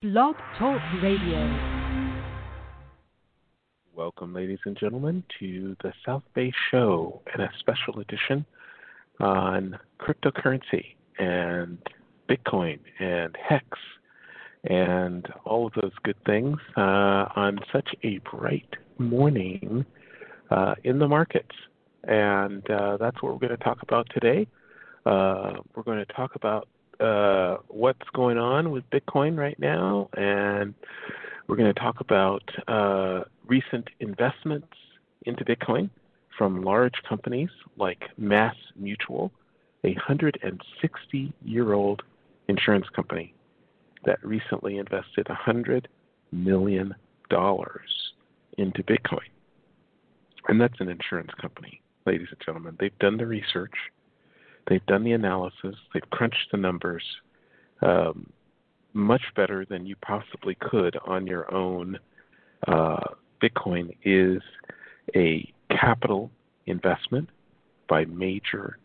Blog Talk Radio. Welcome, ladies and gentlemen, to the South Bay Show and a special edition on cryptocurrency and Bitcoin and Hex and all of those good things uh, on such a bright morning uh, in the markets. And uh, that's what we're going to talk about today. Uh, we're going to talk about uh, what's going on with Bitcoin right now, and we're going to talk about uh, recent investments into Bitcoin from large companies like Mass Mutual, a 160 year old insurance company that recently invested $100 million into Bitcoin. And that's an insurance company, ladies and gentlemen. They've done the research They've done the analysis, they've crunched the numbers um, much better than you possibly could on your own. Uh, Bitcoin is a capital investment by major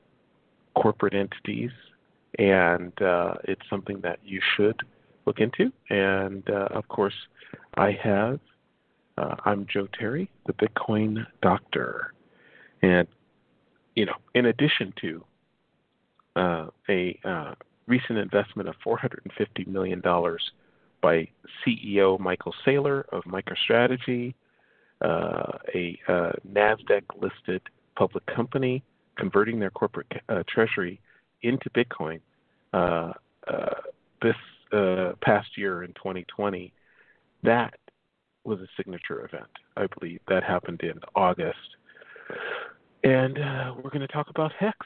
corporate entities, and uh, it's something that you should look into. And uh, of course, I have. Uh, I'm Joe Terry, the Bitcoin Doctor, and you know, in addition to uh, a uh, recent investment of $450 million by CEO Michael Saylor of MicroStrategy, uh, a uh, NASDAQ listed public company converting their corporate uh, treasury into Bitcoin uh, this past year in 2020. That was a signature event, I believe. That happened in August. And we're going to talk about Hex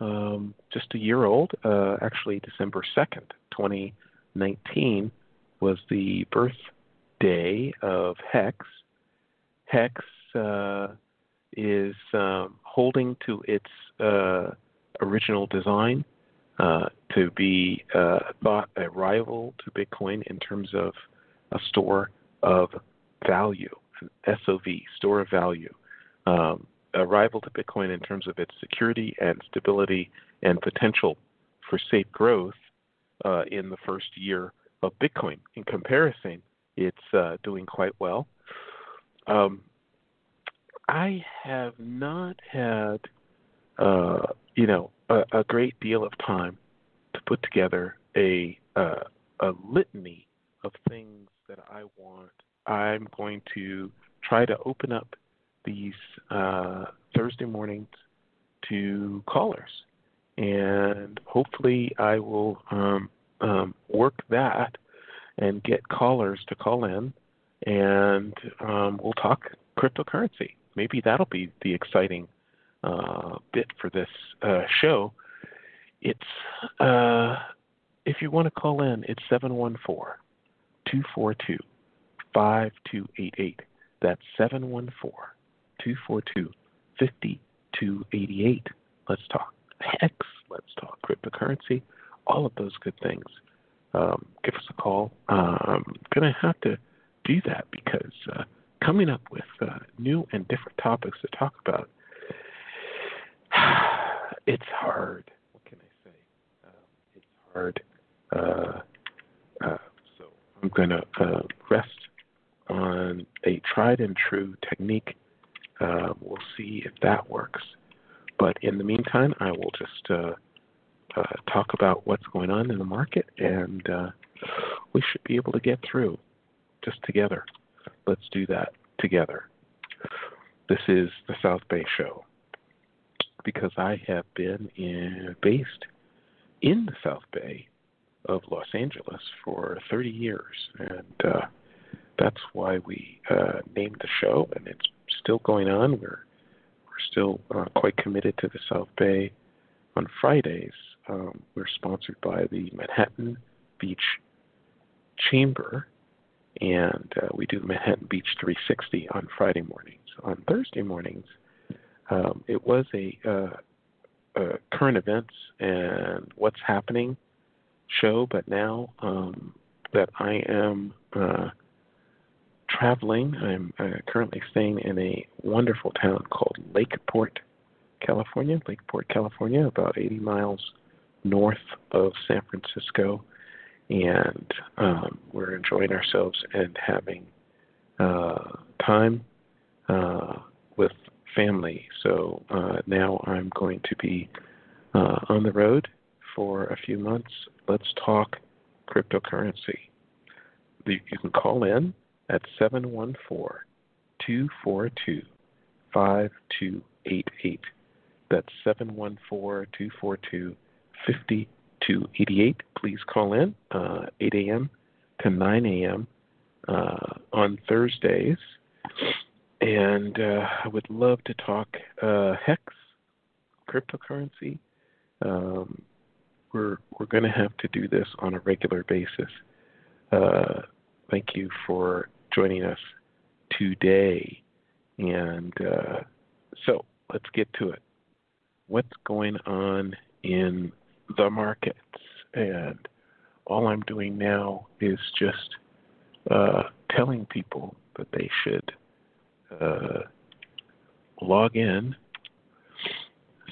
um, just a year old. Uh, actually, December 2nd, 2019, was the birthday of Hex. Hex uh, is um, holding to its uh, original design uh, to be uh, thought a rival to Bitcoin in terms of a store of value, an SOV, store of value. Um, a rival to Bitcoin in terms of its security and stability and potential for safe growth uh, in the first year of Bitcoin. In comparison, it's uh, doing quite well. Um, I have not had, uh, you know, a, a, great deal of time to put together a uh, a litany of things that I want. I'm going to try to open up these uh, Thursday mornings to callers, and hopefully I will um, um, work that and get callers to call in, and um, we'll talk cryptocurrency. Maybe that'll be the exciting uh, bit for this uh, show. It's uh, if you want to call in, it's 714 242 5288. That's 714 242 5288. Let's talk Hex. Let's talk cryptocurrency. All of those good things. Um, give us a call. I'm um, going to have to do that because uh, coming up with uh, new and different topics to talk about, it's hard. What can I say? Uh, it's hard. Uh, uh, so I'm going to uh, rest on a tried and true technique uh, we'll see if that works. But in the meantime, I will just uh, uh, talk about what's going on in the market, and uh, we should be able to get through just together. Let's do that together. This is the South Bay Show because I have been in, based in the South Bay of Los Angeles for 30 years, and uh, that's why we named the show, and it's still going on. We're we're still uh, quite committed to the South Bay. On Fridays, um, we're sponsored by the Manhattan Beach Chamber, and uh, we do Manhattan Beach 360 on Friday mornings. On Thursday mornings, um, it was a, uh, a, current events and what's happening show, but now um, that I am uh, traveling. I'm uh, currently staying in a wonderful town called Lakeport, California. Lakeport, California, about 80 miles north of San Francisco. and um, we're enjoying ourselves and having uh, time uh, with family. So uh, now I'm going to be uh, on the road for a few months. Let's talk cryptocurrency. You can call in at 714 242 5288. That's 714 242 5288. Please call in uh, 8 a.m. to 9 a.m. Uh, on Thursdays. And uh, I would love to talk uh, hex, cryptocurrency. Um, we're we're going to have to do this on a regular basis. Uh, thank you for joining us today. And uh, so let's get to it. What's going on in the markets? And all I'm doing now is just uh, telling people that they should uh, log in.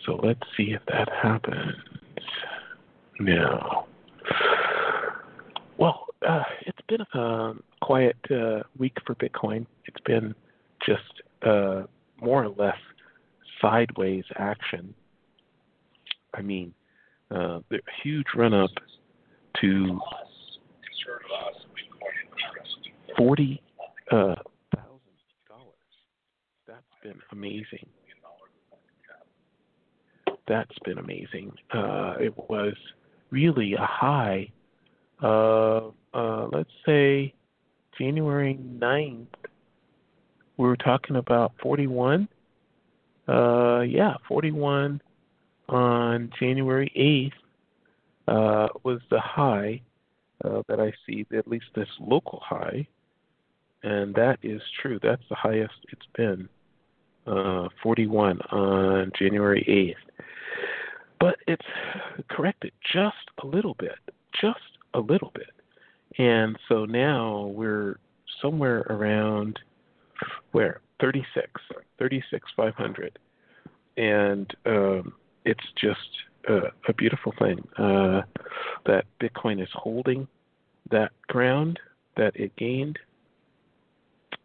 So let's see if that happens now. Uh, it's been a quiet uh, week for Bitcoin. It's been just uh, more or less sideways action. I mean, uh, the huge run up to 40 thousand uh, dollars. That's been amazing. That's been amazing. Uh, it was really a high. Uh, uh, let's say January 9th, we were talking about 41. Uh, yeah, 41 on January 8th uh, was the high uh, that I see, at least this local high. And that is true. That's the highest it's been, uh, 41 on January 8th. But it's corrected just a little bit, just a little bit. And so now we're somewhere around where 36, 36 500, and um, it's just a, a beautiful thing uh, that Bitcoin is holding that ground that it gained.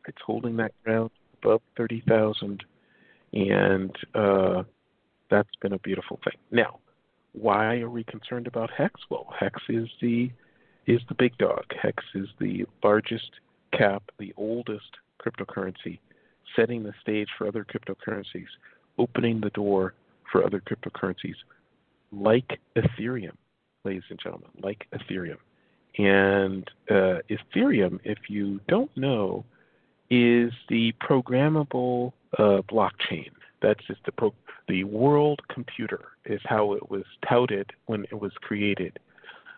It's holding that ground above 30,000, and uh, that's been a beautiful thing. Now, why are we concerned about Hex? Well, Hex is the is the big dog. Hex is the largest cap, the oldest cryptocurrency, setting the stage for other cryptocurrencies, opening the door for other cryptocurrencies like Ethereum, ladies and gentlemen, like Ethereum. And uh, Ethereum, if you don't know, is the programmable uh, blockchain. That's just the pro- the world computer is how it was touted when it was created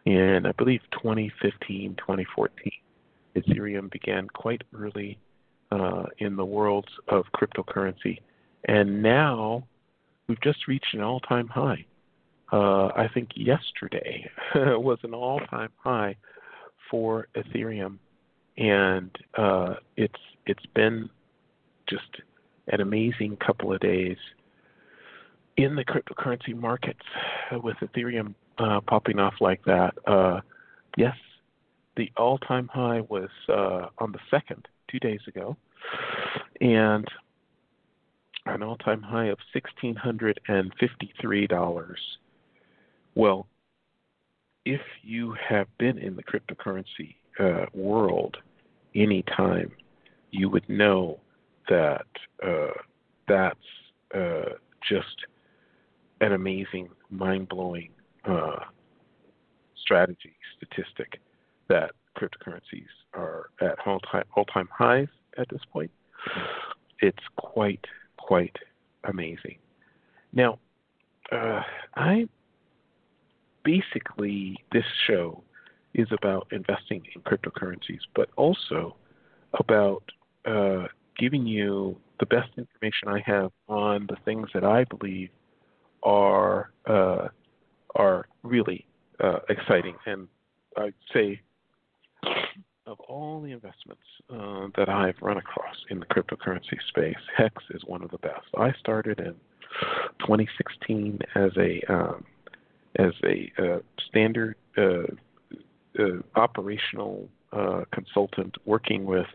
in, I believe, 2015, 2014. Ethereum began quite early uh, in the worlds of cryptocurrency. And now we've just reached an all time high. Uh, I think yesterday was an all time high for Ethereum. And uh, it's it's been just an amazing couple of days in the cryptocurrency markets with Ethereum uh, popping off like that. Uh, yes, the all-time high was uh, on the second, two days ago, and an all-time high of sixteen hundred and fifty-three dollars. Well, if you have been in the cryptocurrency uh, world any time, you would know that uh, that's uh, just an amazing, mind-blowing uh, strategy statistic that cryptocurrencies are at all-time all-time highs at this point. It's quite quite amazing. Now, uh, I basically this show is about investing in cryptocurrencies, but also about uh, giving you the best information I have on the things that I believe are uh, are really uh, exciting. And I'd say of all the investments uh, that I've run across in the cryptocurrency space, Hex is one of the best. I started in 2016 as a um, as a uh, standard uh, uh, operational consultant working with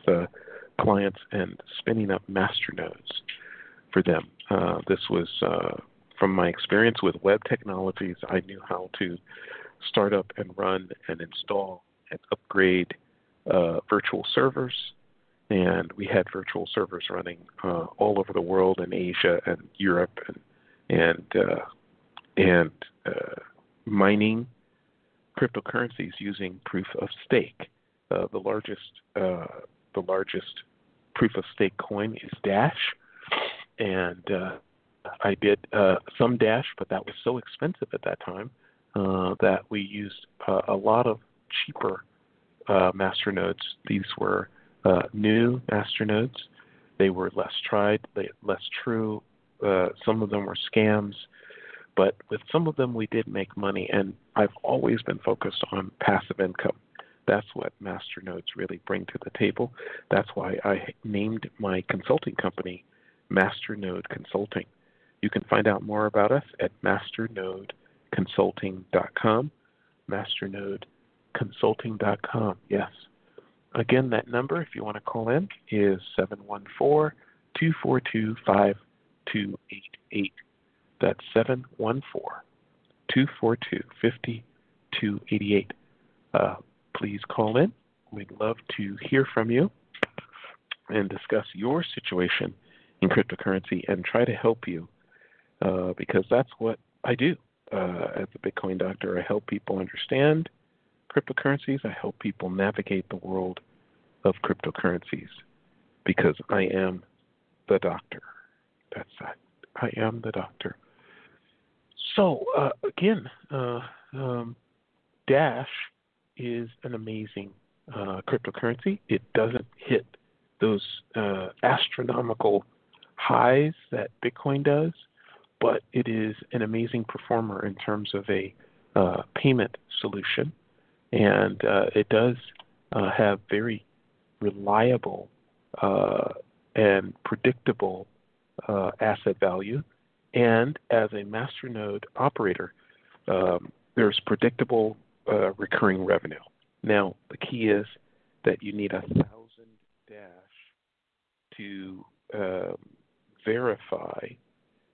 clients and spinning up master nodes for them. Uh, this was uh, from my experience with web technologies. I knew how to start up and run and install and upgrade uh, virtual servers. And we had virtual servers running uh, all over the world in Asia and Europe and and uh, and uh, mining cryptocurrencies using proof of stake. The largest the largest proof of stake coin is Dash, and uh, I did uh, some Dash, but that was so expensive at that time uh, that we used uh, a lot of cheaper uh, master nodes. These were uh, new master nodes. They were less tried, less true. Uh, some of them were scams, but with some of them we did make money. And I've always been focused on passive income. That's what master nodes really bring to the table. That's why I named my consulting company Masternode Consulting. You can find out more about us at masternodeconsulting.com. Masternodeconsulting.com. Yes. Again, that number, if you want to call in, is 714 242 5288. That's 714 242 5288. Please call in. We'd love to hear from you and discuss your situation in cryptocurrency and try to help you uh, because that's what I do uh, as a Bitcoin doctor. I help people understand cryptocurrencies. I help people navigate the world of cryptocurrencies because I am the doctor. That's that. I am the doctor. So uh, again, uh, um, Dash is an amazing uh, cryptocurrency. It doesn't hit those uh, astronomical highs that Bitcoin does, but it is an amazing performer in terms of a uh, payment solution, and uh, it does uh, have very reliable uh, and predictable asset value. And as a masternode operator, um, there's predictable uh, recurring revenue. Now, the key is that you need a thousand dash to um, verify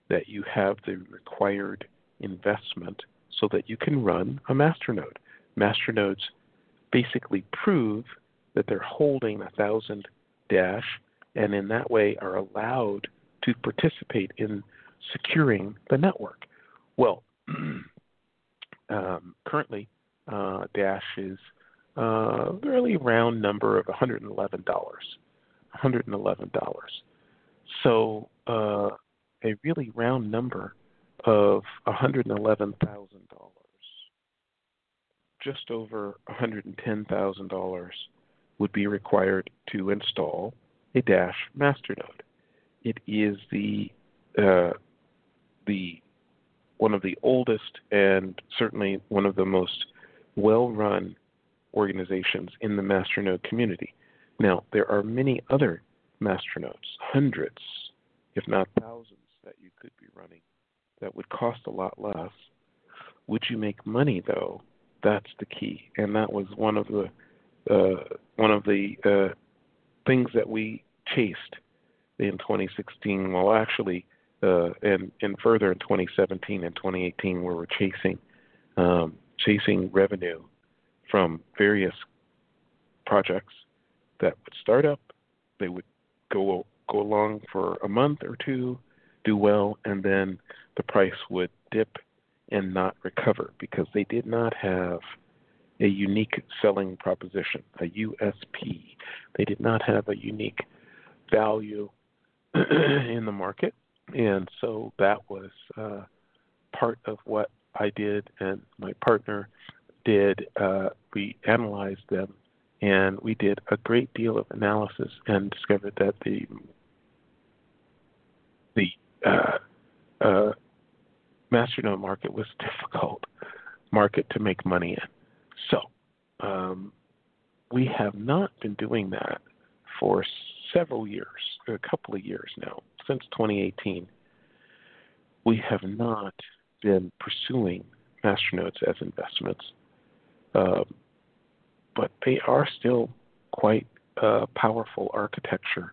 that you have the required investment so that you can run a masternode. Masternodes basically prove that they're holding a thousand dash and in that way are allowed to participate in securing the network. Well, um, currently, uh, Dash is uh, a really round number of $111. $111. So uh, a really round number of $111,000, just over $110,000 would be required to install a Dash masternode. It is the uh, the one of the oldest and certainly one of the most well-run organizations in the masternode community. Now, there are many other masternodes, hundreds, if not thousands, that you could be running that would cost a lot less. Would you make money though? That's the key, and that was one of the uh, one of the uh, things that we chased in 2016. Well, actually, uh, and and further in 2017 and 2018, where we're chasing um, chasing revenue from various projects that would start up. They would go go along for a month or two, do well, and then the price would dip and not recover because they did not have a unique selling proposition, a USP. They did not have a unique value in the market, and so that was uh, part of what I did and my partner did. Uh, we analyzed them and we did a great deal of analysis and discovered that the the uh, uh, masternode market was a difficult market to make money in. So um, we have not been doing that for several years, a couple of years now, since 2018. We have not been pursuing masternodes as investments. Um, but they are still quite a powerful architecture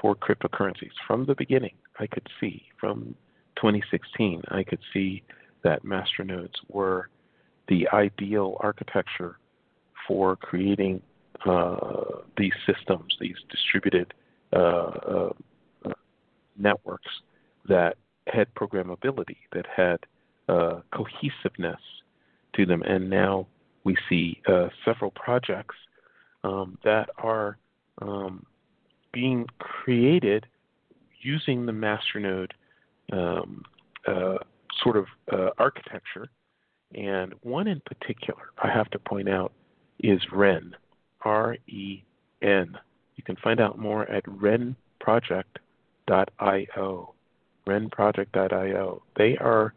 for cryptocurrencies. From the beginning, I could see, from 2016, I could see that masternodes were the ideal architecture for creating uh, these systems, these distributed uh, uh, networks that had programmability, that had uh, cohesiveness to them. And now we see uh, several projects um, that are um, being created using the masternode um, uh, sort of uh, architecture. And one in particular, I have to point out, is REN, R E N. You can find out more at renproject.io. Renproject.io. They are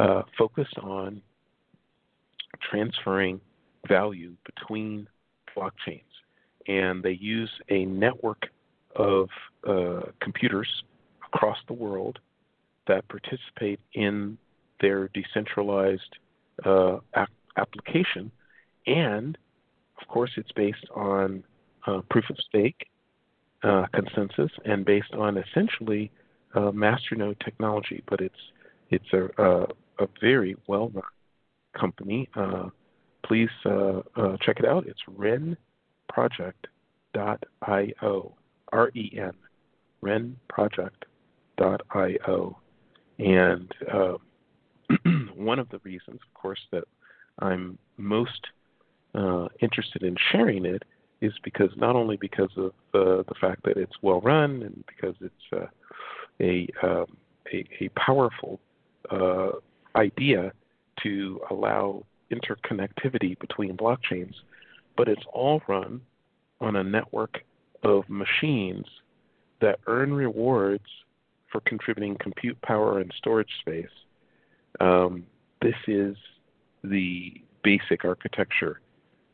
uh, focused on transferring value between blockchains, and they use a network of uh, computers across the world that participate in their decentralized uh, ap- application, and of course, it's based on uh, proof of stake uh, consensus and based on essentially uh, masternode technology. But it's it's a a, very well run company. Uh, please uh, uh, check it out. It's renproject.io. R E N. renproject.io. And one of the reasons, of course, that I'm most uh, interested in sharing it is because not only because of uh, the fact that it's well run and because it's uh, a, um, a, a powerful uh, idea to allow interconnectivity between blockchains, but it's all run on a network of machines that earn rewards for contributing compute power and storage space. Um, this is the basic architecture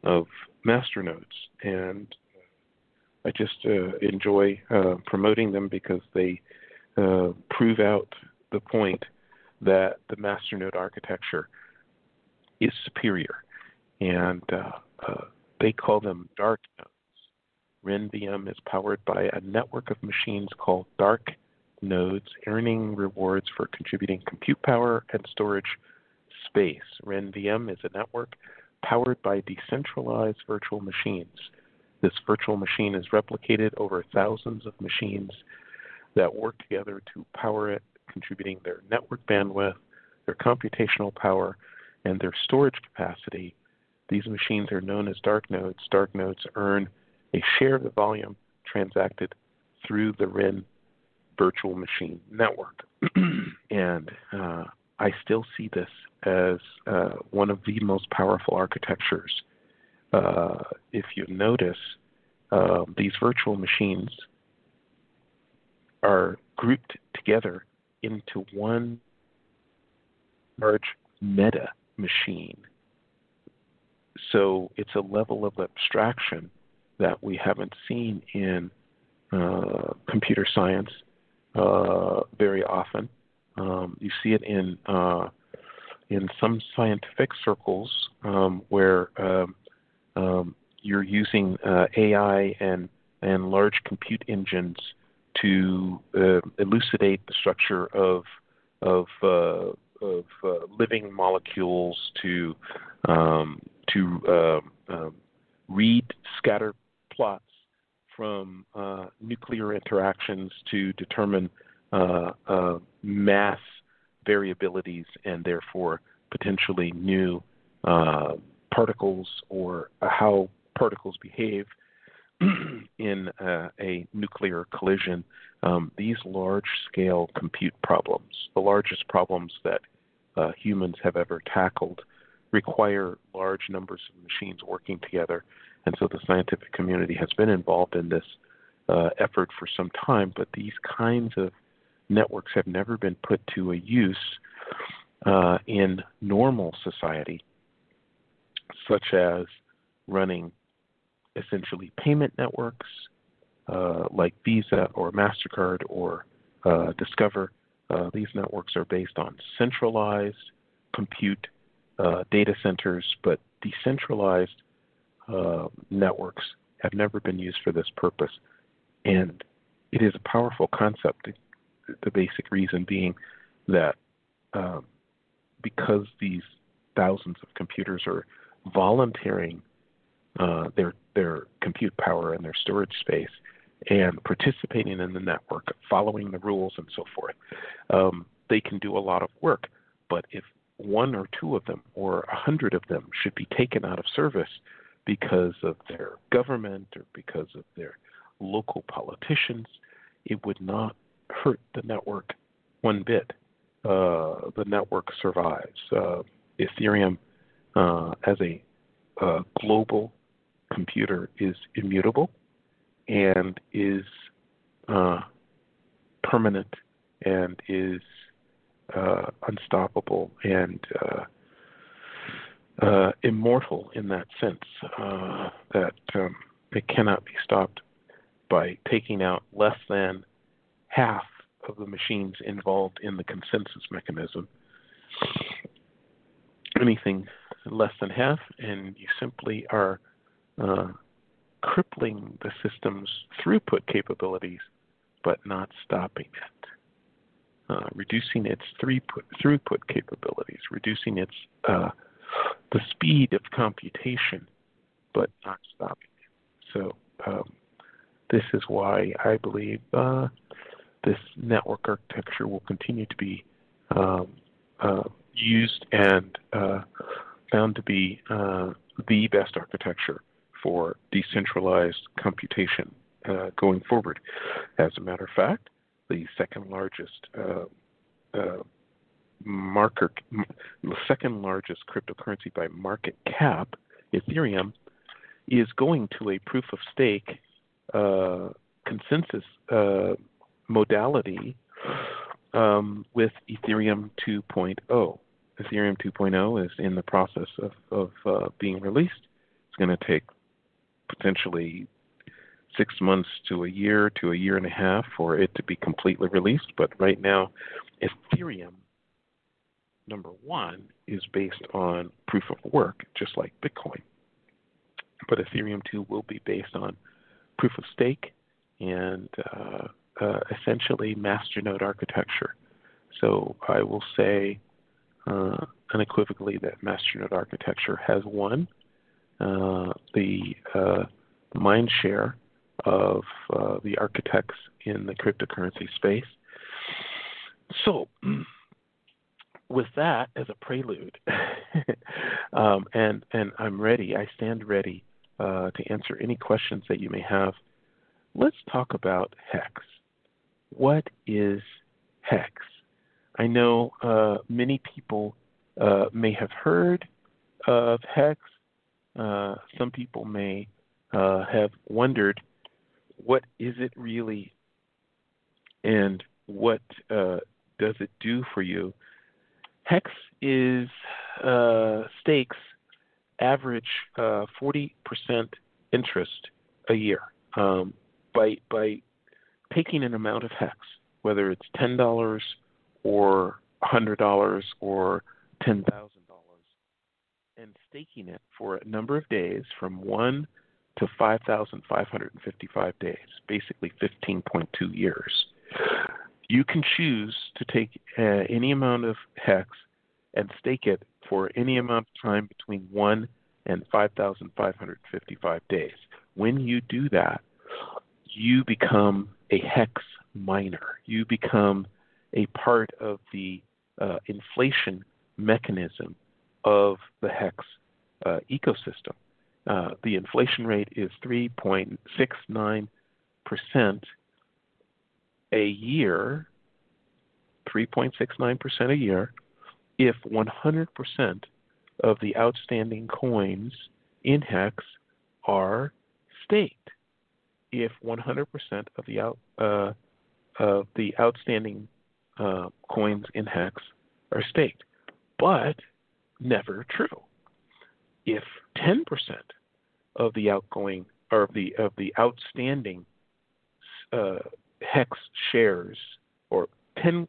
of masternodes, and I just uh, enjoy uh, promoting them because they uh, prove out the point that the masternode architecture is superior, and uh, uh, they call them dark nodes. RenVM is powered by a network of machines called dark nodes, earning rewards for contributing compute power and storage space. RenVM is a network powered by decentralized virtual machines. This virtual machine is replicated over thousands of machines that work together to power it, contributing their network bandwidth, their computational power, and their storage capacity. These machines are known as dark nodes. Dark nodes earn a share of the volume transacted through the Ren virtual machine network. and uh, I still see this as uh, one of the most powerful architectures. Uh, if you notice, uh, these virtual machines are grouped together into one large meta machine. So it's a level of abstraction that we haven't seen in uh, computer science uh, very often. Um, you see it in uh, in some scientific circles um, where um, um you're using uh, AI and and large compute engines to uh, elucidate the structure of of uh, of uh, living molecules to um, to um, read scatter plots from uh, nuclear interactions to determine uh, mass variabilities and therefore potentially new particles or how particles behave in uh, a nuclear collision. Um, these large scale compute problems, the largest problems that uh, humans have ever tackled, require large numbers of machines working together. And so the scientific community has been involved in this uh, effort for some time, but these kinds of networks have never been put to a use uh, in normal society, such as running essentially payment networks uh, like Visa or MasterCard or uh, Discover. Uh, these networks are based on centralized compute uh, data centers, but decentralized uh, networks have never been used for this purpose. And it is a powerful concept, the basic reason being that um, because these thousands of computers are volunteering uh, their their compute power and their storage space and participating in the network, following the rules and so forth, um, they can do a lot of work. But if one or two of them or a hundred of them should be taken out of service because of their government or because of their local politicians, it would not hurt the network one bit. Uh, the network survives. Uh, Ethereum, uh, as a uh, global computer, is immutable and is uh, permanent and is uh, unstoppable and immortal in that sense that um, it cannot be stopped by taking out less than half of the machines involved in the consensus mechanism. Anything less than half, and you simply are uh, crippling the system's throughput capabilities, but not stopping it. Uh, reducing its throughput, throughput capabilities, reducing its uh, the speed of computation, but not stopping it. So um, this is why I believe uh, this network architecture will continue to be um, uh, used and uh, found to be uh, the best architecture for decentralized computation uh, going forward. As a matter of fact, the second largest uh, uh, marker, the second largest cryptocurrency by market cap, Ethereum, is going to a proof of stake consensus modality um, with Ethereum 2.0. Ethereum 2.0 is in the process of, of uh, being released. It's going to take potentially six months to a year to a year and a half for it to be completely released. But right now, Ethereum number one is based on proof of work, just like Bitcoin. But Ethereum 2 will be based on proof of stake and uh, uh, essentially masternode architecture. So I will say uh, unequivocally that masternode architecture has won the uh, mind share of uh, the architects in the cryptocurrency space. So, with that as a prelude, um, and and I'm ready. I stand ready uh, to answer any questions that you may have. Let's talk about hex what is hex? I know uh, many people uh, may have heard of hex. Uh, some people may uh, have wondered, what is it really, and what uh, does it do for you? Hex is uh, stakes average 40% interest a year. Um, by by taking an amount of hex, whether it's ten dollars or hundred dollars or ten thousand staking it for a number of days from one to five thousand five hundred and fifty-five days, basically fifteen point two years. You can choose to take uh, any amount of hex and stake it for any amount of time between one and 5,555 days. When you do that, you become a hex miner. You become a part of the uh, inflation mechanism of the hex uh, ecosystem. Uh, the inflation rate is 3.69% a year, 3.69% a year, if 100% of the outstanding coins in hex are staked if 100% of the out uh, of the outstanding uh, coins in hex are staked, but never true. If 10% of the outgoing or of the of the outstanding uh, hex shares, or 10%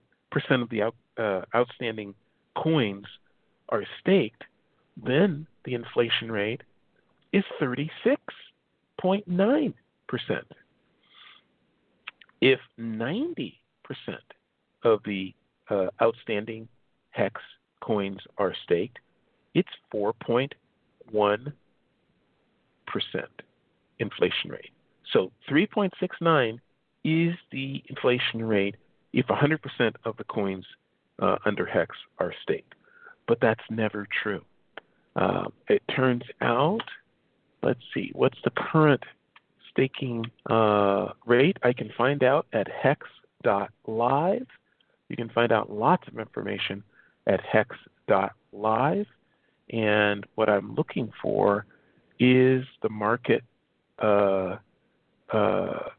of the out, uh, outstanding coins are staked, then the inflation rate is 36.9%. If 90% of the uh, outstanding hex coins are staked, it's 4.1% inflation rate. So 3.69 is the inflation rate if 100% of the coins uh, under hex are staked. But that's never true. Uh, it turns out, let's see, what's the current staking uh, rate? I can find out at hex.live. You can find out lots of information at hex.live. And what I'm looking for is the market uh, uh,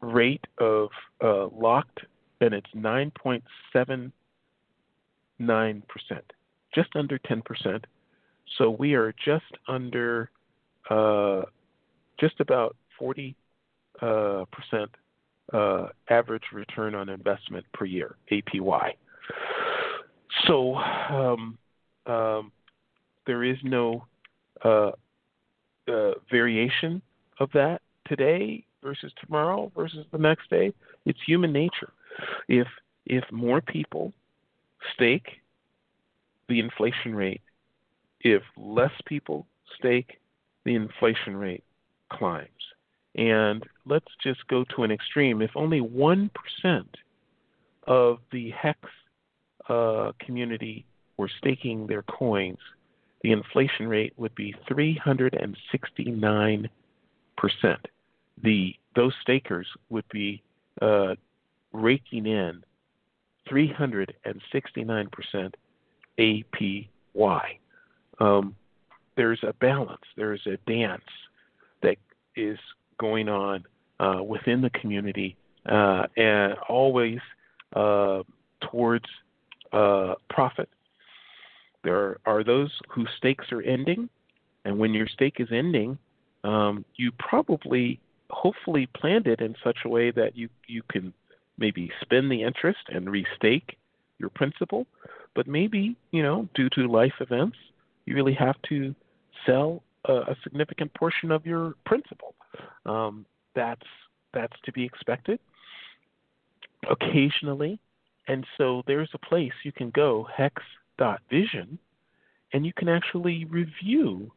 rate of uh, locked, and it's 9.79%, just under 10%. So we are just under, uh, just about 40 uh, percent uh, average return on investment per year, APY. So um, um, there is no uh, uh, variation of that today versus tomorrow versus the next day. It's human nature. If if more people stake, the inflation rate. If less people stake, the inflation rate climbs. And let's just go to an extreme. If only 1% of the HEX uh, community were staking their coins, the inflation rate would be 369%. The, those stakers would be uh, raking in 369% APY. Um, there's a balance, there's a dance that is going on uh, within the community uh, and always uh, towards uh, profit. There are those whose stakes are ending, and when your stake is ending, um, you probably, hopefully, planned it in such a way that you you can maybe spend the interest and restake your principal, but maybe you know due to life events, you really have to sell a, a significant portion of your principal. Um, that's that's to be expected occasionally, and so there's a place you can go hex.vision, and you can actually review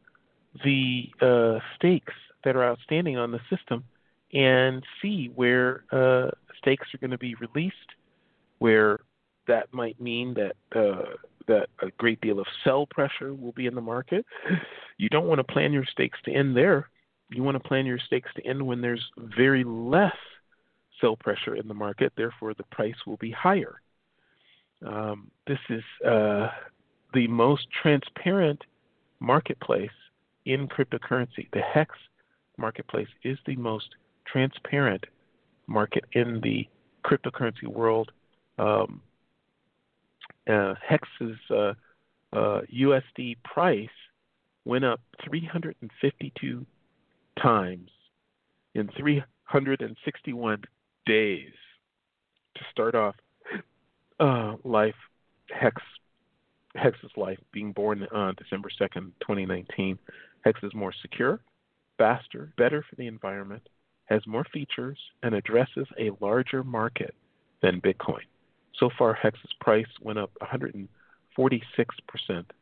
the uh, stakes that are outstanding on the system and see where uh, stakes are going to be released, where that might mean that uh, that a great deal of sell pressure will be in the market. You don't want to plan your stakes to end there. You want to plan your stakes to end when there's very less sell pressure in the market. Therefore, the price will be higher. Um, this is uh, the most transparent marketplace in cryptocurrency. The Hex marketplace is the most transparent market in the cryptocurrency world. Um, uh, Hex's uh, uh, USD price went up 352 times in 361 days to start off uh, life Hex Hex's life being born on December 2nd, 2019. Hex is more secure, faster, better for the environment, has more features, and addresses a larger market than Bitcoin. So far, Hex's price went up 146 percent,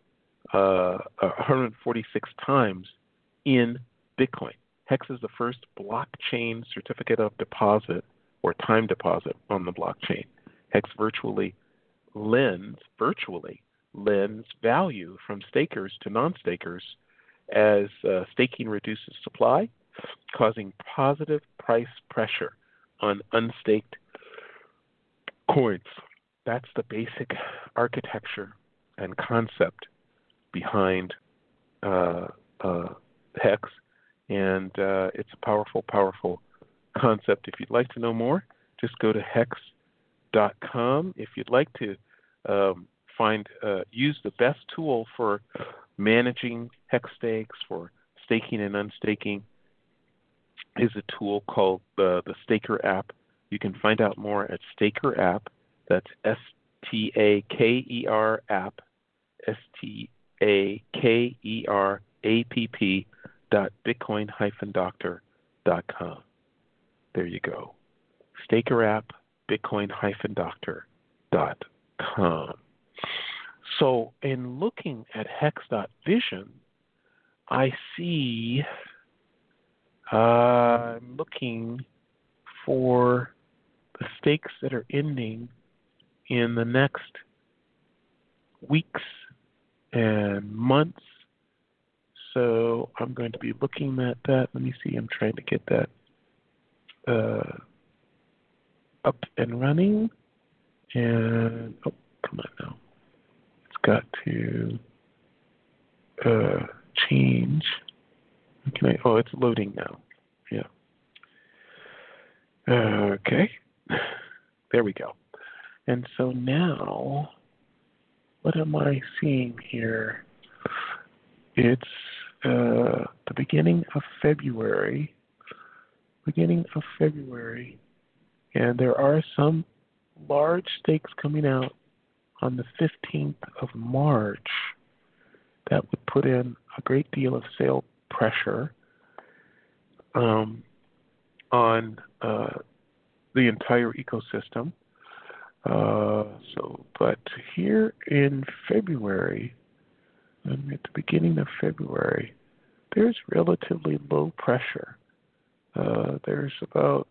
uh, 146 times in Bitcoin. Hex is the first blockchain certificate of deposit or time deposit on the blockchain. Hex virtually lends virtually lends value from stakers to non-stakers as uh, staking reduces supply, causing positive price pressure on unstaked coins. That's the basic architecture and concept behind uh, uh, Hex, and uh, it's a powerful, powerful concept. If you'd like to know more, just go to hex.com. If you'd like to um, find uh, use the best tool for managing hex stakes for staking and unstaking is a tool called uh, the Staker app. You can find out more at Staker app. That's S T A K E R app. S T A K E R A P P staker.bitcoin-doctor.com. There you go. Staker app, bitcoin-doctor.com. So, in looking at hex.vision, I see uh, looking for the stakes that are ending in the next weeks and months. So I'm going to be looking at that. Let me see. I'm trying to get that uh, up and running. And oh, come on now. It's got to uh, change. Can I? Oh, it's loading now. Yeah. Okay. There we go. And so now, what am I seeing here? It's uh, the beginning of February. Beginning of February. And there are some large stakes coming out on the 15th of March that would put in a great deal of sale pressure um, on uh, the entire ecosystem. Uh, so, but here in February, at the beginning of February, there's relatively low pressure. Uh, there's about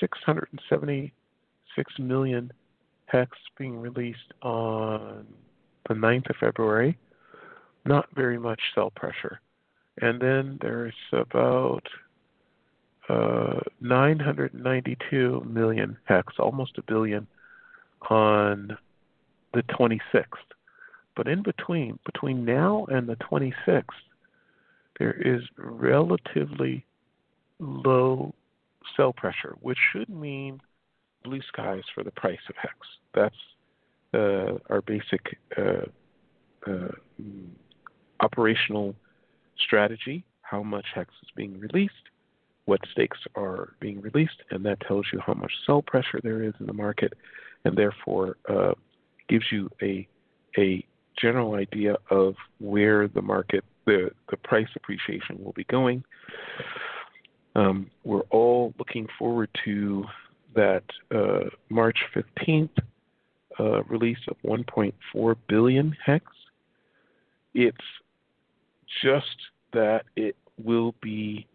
676 million hex being released on the 9th of February. Not very much sell pressure. And then there's about uh, 992 million hex, almost a billion, on the 26th. But in between, between now and the 26th, there is relatively low sell pressure, which should mean blue skies for the price of hex. That's uh, our basic uh, uh, operational strategy. How much hex is being released, what stakes are being released, and that tells you how much sell pressure there is in the market, and therefore uh, gives you a a general idea of where the market, the the price appreciation will be going. Um, we're all looking forward to that uh, March 15th uh, release of 1.4 billion hex. It's just that it will be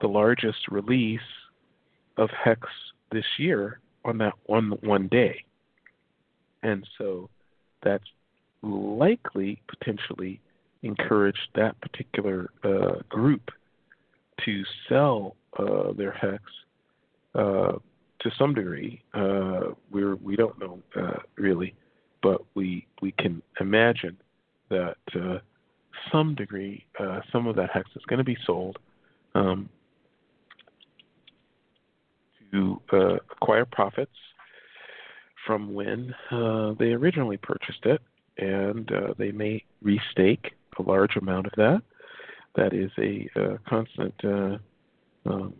the largest release of Hex this year on that one one day. And so that's likely potentially encouraged that particular uh, group to sell uh, their hex uh, to some degree. Uh, we're we don't know uh, really, but we we can imagine that uh, some degree some of that hex is going to be sold. Um, to uh, acquire profits from when uh, they originally purchased it, and uh, they may restake a large amount of that. That is a uh, constant uh, um,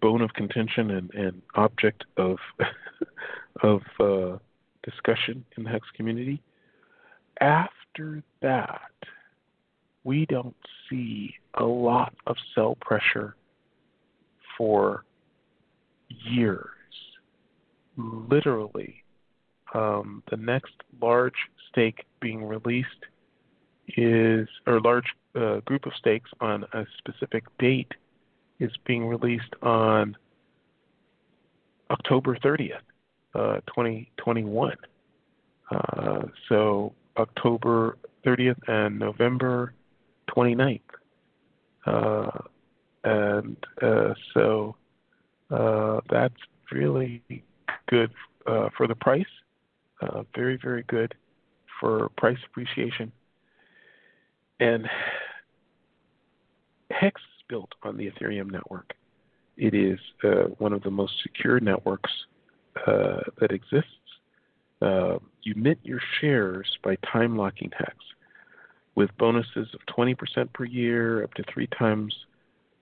bone of contention and, and object of of uh, discussion in the hex community. After that, we don't see a lot of sell pressure for years. Literally, um, the next large stake being released is, or large uh, group of stakes on a specific date is being released on October 30th, uh, 2021. Uh, so October 30th and November 29th. Uh, and uh, so uh, that's really good uh, for the price. Very, very good for price appreciation. And Hex is built on the Ethereum network. It is uh, one of the most secure networks uh, that exists. Uh, you mint your shares by time locking Hex with bonuses of 20% per year, up to three times,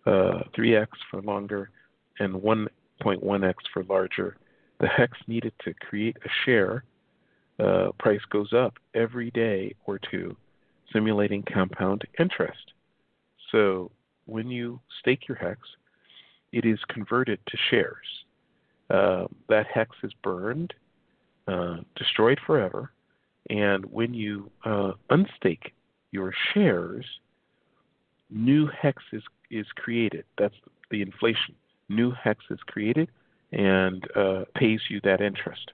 3x for longer and 1.1x for larger. The hex needed to create a share uh, price goes up every day or two, simulating compound interest. So when you stake your hex, it is converted to shares. Uh, that hex is burned, uh, destroyed forever, and when you uh, unstake your shares, new hex is, is created. That's the inflation. New hex is created and uh, pays you that interest.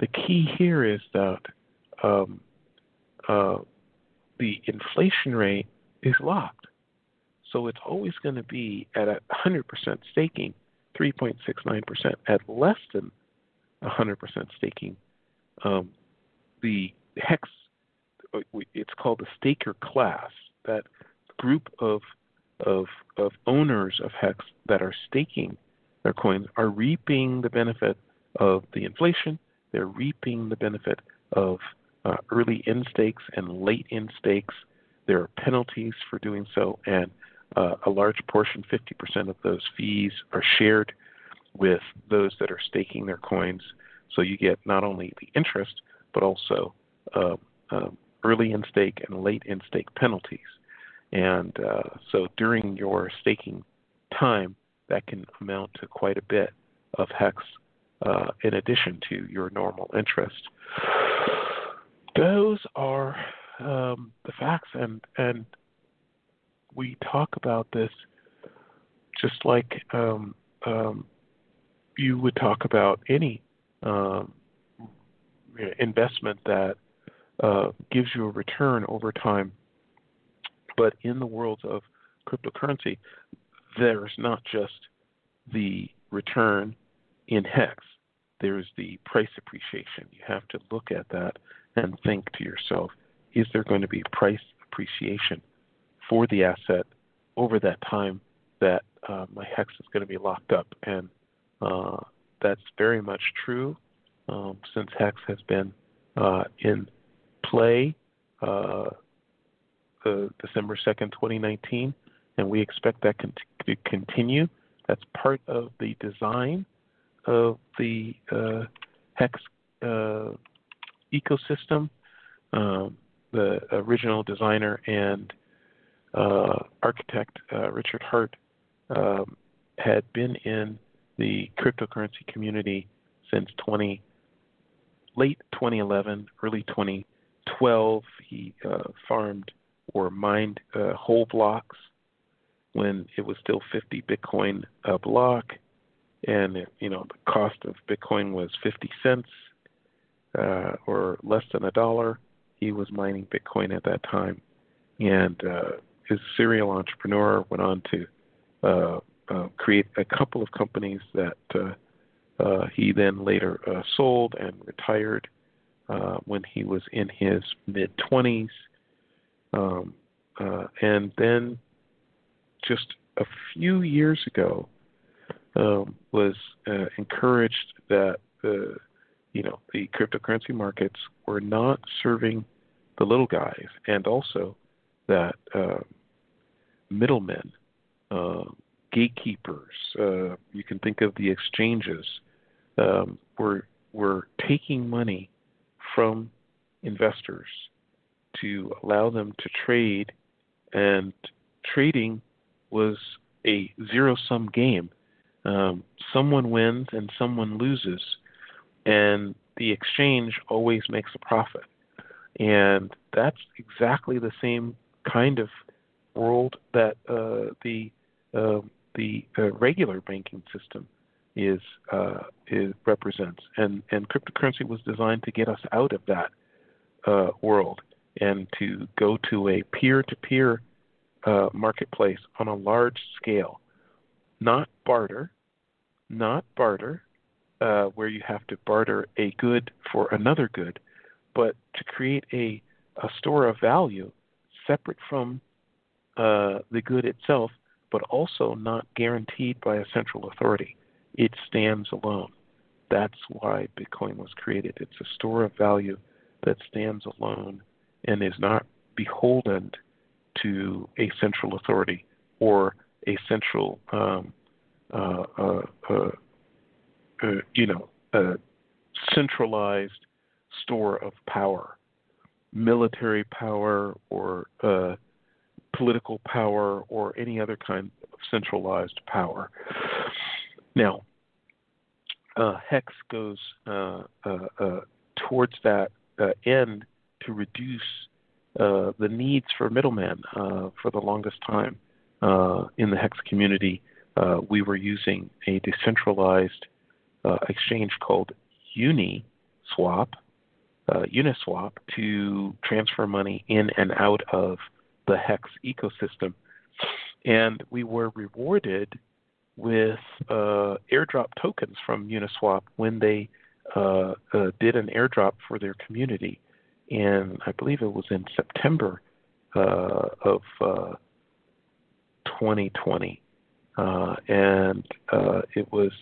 The key here is that um, uh, the inflation rate is locked. So it's always going to be at a 100% staking, 3.69%. At less than 100% staking, um, the hex, uh, it's called the staker class, that group of, of, of owners of hex that are staking their coins are reaping the benefit of the inflation. They're reaping the benefit of uh, early end stakes and late end stakes. There are penalties for doing so, and uh, a large portion, 50% of those fees, are shared with those that are staking their coins. So you get not only the interest, but also uh, uh, early end stake and late end stake penalties. And uh, so during your staking time, that can amount to quite a bit of hex uh, in addition to your normal interest. Those are um, the facts, and and we talk about this just like um, um, you would talk about any um, investment that uh, gives you a return over time. But in the world of cryptocurrency, there's not just the return in hex, there's the price appreciation. You have to look at that and think to yourself, is there going to be price appreciation for the asset over that time that uh, my hex is going to be locked up? And uh, that's very much true um, since hex has been uh, in play uh, December 2nd, 2019, and we expect that con- to continue. That's part of the design of the uh, hex uh, ecosystem. Um, the original designer and uh, architect uh, Richard Heart um, had been in the cryptocurrency community since 20 late 2011, early 2012. He uh, farmed or mined uh, whole blocks when it was still 50 Bitcoin a block, and you know the cost of Bitcoin was 50 cents uh, or less than a dollar. He was mining Bitcoin at that time, and uh, his serial entrepreneur went on to uh, uh, create a couple of companies that uh, uh, he then later uh, sold and retired uh, when he was in his mid 20s. Um, and then just a few years ago um, was encouraged that the you know the cryptocurrency markets were not serving the little guys, and also that uh, middlemen, uh, gatekeepers, uh, you can think of the exchanges, um, were were taking money from investors to allow them to trade, and trading was a zero sum game. Um, someone wins and someone loses, and the exchange always makes a profit. And that's exactly the same kind of world that uh, the uh, the uh, regular banking system is, uh, is represents. And and cryptocurrency was designed to get us out of that uh, world and to go to a peer-to-peer uh, marketplace on a large scale, not barter, not barter, where you have to barter a good for another good, but to create a, a store of value separate from uh, the good itself, but also not guaranteed by a central authority. It stands alone. That's why Bitcoin was created. It's a store of value that stands alone and is not beholden to a central authority or a central, um, uh, uh, uh, uh you know, centralized store of power, military power or uh, political power or any other kind of centralized power. Now, uh, Hex goes uh, uh, uh towards that uh, end to reduce the needs for middlemen. for the longest time in the Hex community, we were using a decentralized exchange called Uniswap, Uniswap, to transfer money in and out of the Hex ecosystem. And we were rewarded with uh, airdrop tokens from Uniswap when they uh, uh, did an airdrop for their community. And I believe it was in September uh, of 2020. Uh, and uh, it was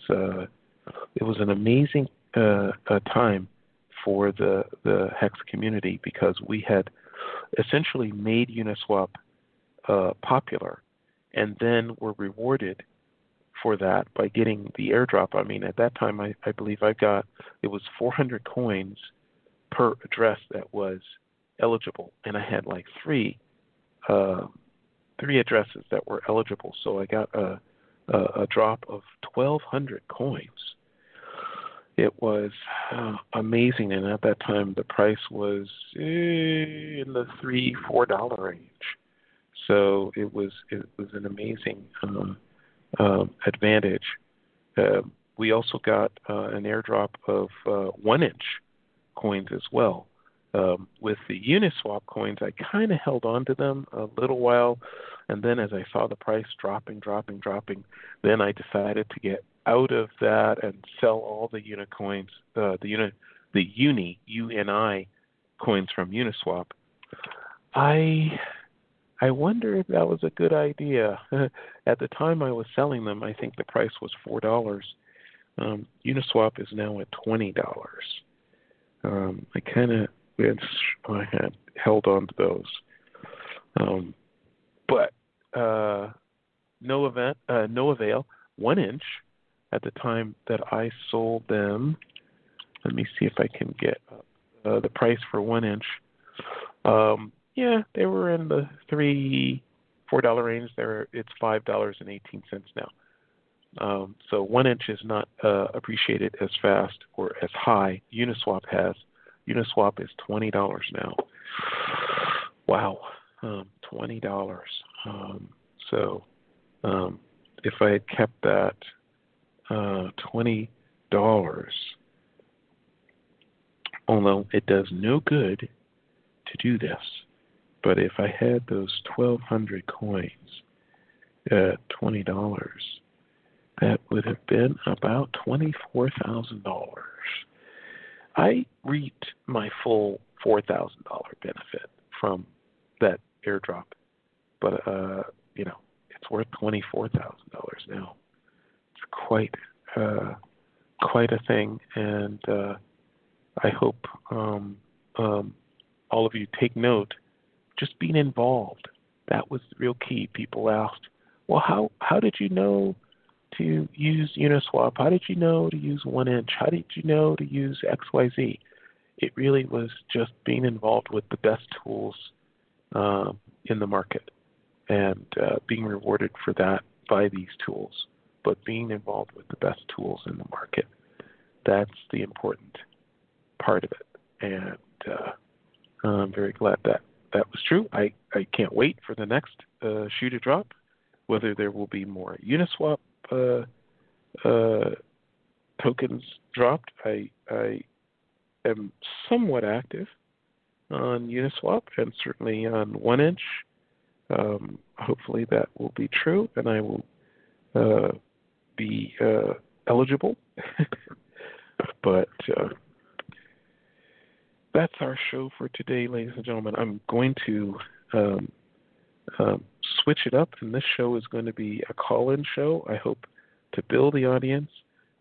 it was an amazing time for the the Hex community because we had essentially made Uniswap uh, popular, and then were rewarded for that by getting the airdrop. I mean, at that time, I, I believe I got it was 400 coins per address that was eligible, and I had like three uh, three addresses that were eligible. So I got a a, a drop of 1,200 coins it was uh, amazing. And at that time, the price was eh, in the three, four dollar range. So it was it was an amazing um, um, advantage. Uh, we also got uh, an airdrop of uh, one inch coins as well. Um, with the Uniswap coins, I kind of held on to them a little while, and then as I saw the price dropping, dropping, dropping, then I decided to get out of that and sell all the Unicoins, uh, the uni, the Uni UNI coins from Uniswap. I I wonder if that was a good idea. At the time I was selling them, I think the price was four dollars. Um, Uniswap is now at twenty dollars. Um, I kind of I had held on to those, um, but uh, no event, uh, no avail. One inch at the time that I sold them. Let me see if I can get uh, the price for one inch. Um, yeah, they were in the three, four dollar range. There, it's five dollars and eighteen cents now. Um, so one inch is not uh, appreciated as fast or as high. Uniswap has. Uniswap is twenty dollars now. Wow, um, twenty dollars. Um, so um, if I had kept that uh, twenty dollars. Although it does no good to do this, but if I had those twelve hundred coins at twenty dollars, that would have been about twenty four thousand dollars. I reaped my full four thousand dollar benefit from that airdrop, but uh, you know it's worth twenty four thousand dollars now quite uh, quite a thing, and uh, I hope um, um, all of you take note. Just being involved that was the real key. People asked, "Well, how how did you know to use Uniswap? How did you know to use One Inch? How did you know to use XYZ?" It really was just being involved with the best tools uh, in the market and uh, being rewarded for that by these tools but being involved with the best tools in the market. That's the important part of it. And uh, I'm very glad that that was true. I, I can't wait for the next uh, shoe to drop, whether there will be more Uniswap uh, uh, tokens dropped. I, I am somewhat active on Uniswap and certainly on One Inch. Um, hopefully that will be true, and I will uh, be uh, eligible. but uh, that's our show for today, ladies and gentlemen. I'm going to um, um, switch it up, and this show is going to be a call in show. I hope to build the audience.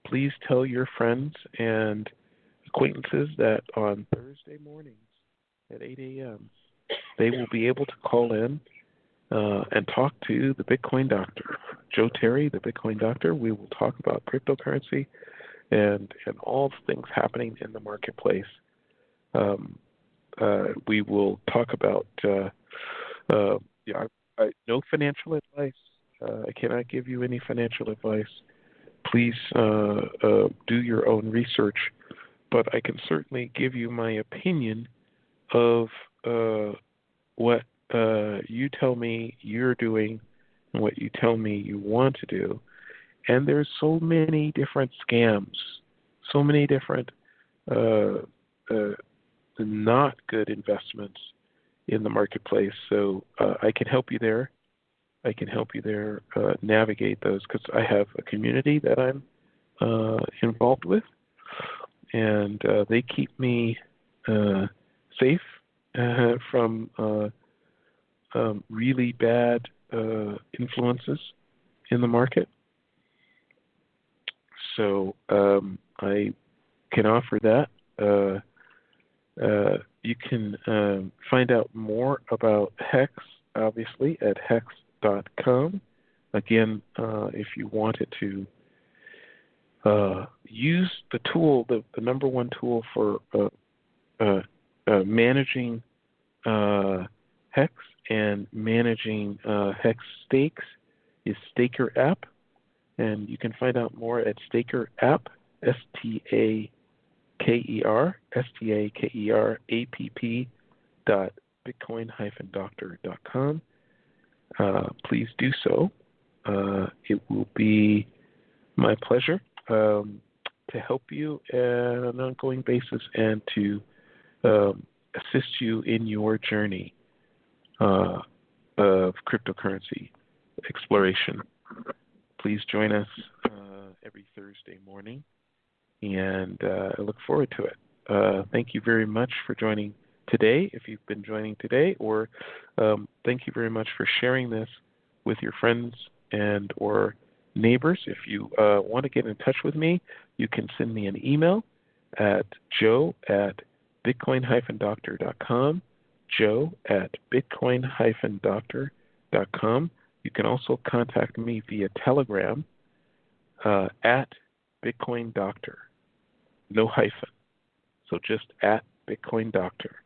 Please tell your friends and acquaintances that on Thursday mornings at 8 a.m., they will be able to call in uh, and talk to the Bitcoin Doctor, Joe Terry, the Bitcoin Doctor. We will talk about cryptocurrency and and all things happening in the marketplace. Um, uh, we will talk about. Uh, uh, yeah, I, no financial advice. Uh, I cannot give you any financial advice. Please uh, uh, do your own research, but I can certainly give you my opinion of what you tell me you're doing and what you tell me you want to do. And there's so many different scams, so many different uh, uh, not good investments in the marketplace. So uh, I can help you there. I can help you there uh, navigate those because I have a community that I'm uh, involved with, and uh, they keep me uh, safe uh, from um, really bad influences in the market. So um, I can offer that. Uh, you can um, find out more about Hex, obviously, at hex.com. Again, uh, if you wanted to uh, use the tool, the, the, number one tool for uh, uh, uh, managing Hex and managing Hex stakes is Staker App. And you can find out more at Staker App, S T A K E R S T A K E R A P P dot bitcoin hyphen doctor dot com. Uh, please do so. Uh, it will be my pleasure um, to help you on an ongoing basis and to um, assist you in your journey uh, of cryptocurrency exploration. Please join us uh, every Thursday morning and uh, I look forward to it. Uh, thank you very much for joining today, if you've been joining today, or um, thank you very much for sharing this with your friends and or neighbors. If you uh, want to get in touch with me, you can send me an email at joe at bitcoin-doctor.com, joe at bitcoin-doctor.com. You can also contact me via Telegram uh, at Bitcoin Doctor no hyphen. So just at Bitcoin Doctor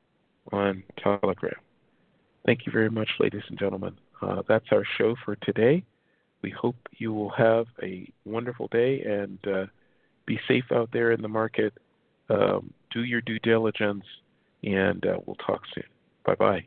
on Telegram. Thank you very much, ladies and gentlemen. Uh, that's our show for today. We hope you will have a wonderful day and uh, be safe out there in the market. Um, do your due diligence, and uh, we'll talk soon. Bye bye.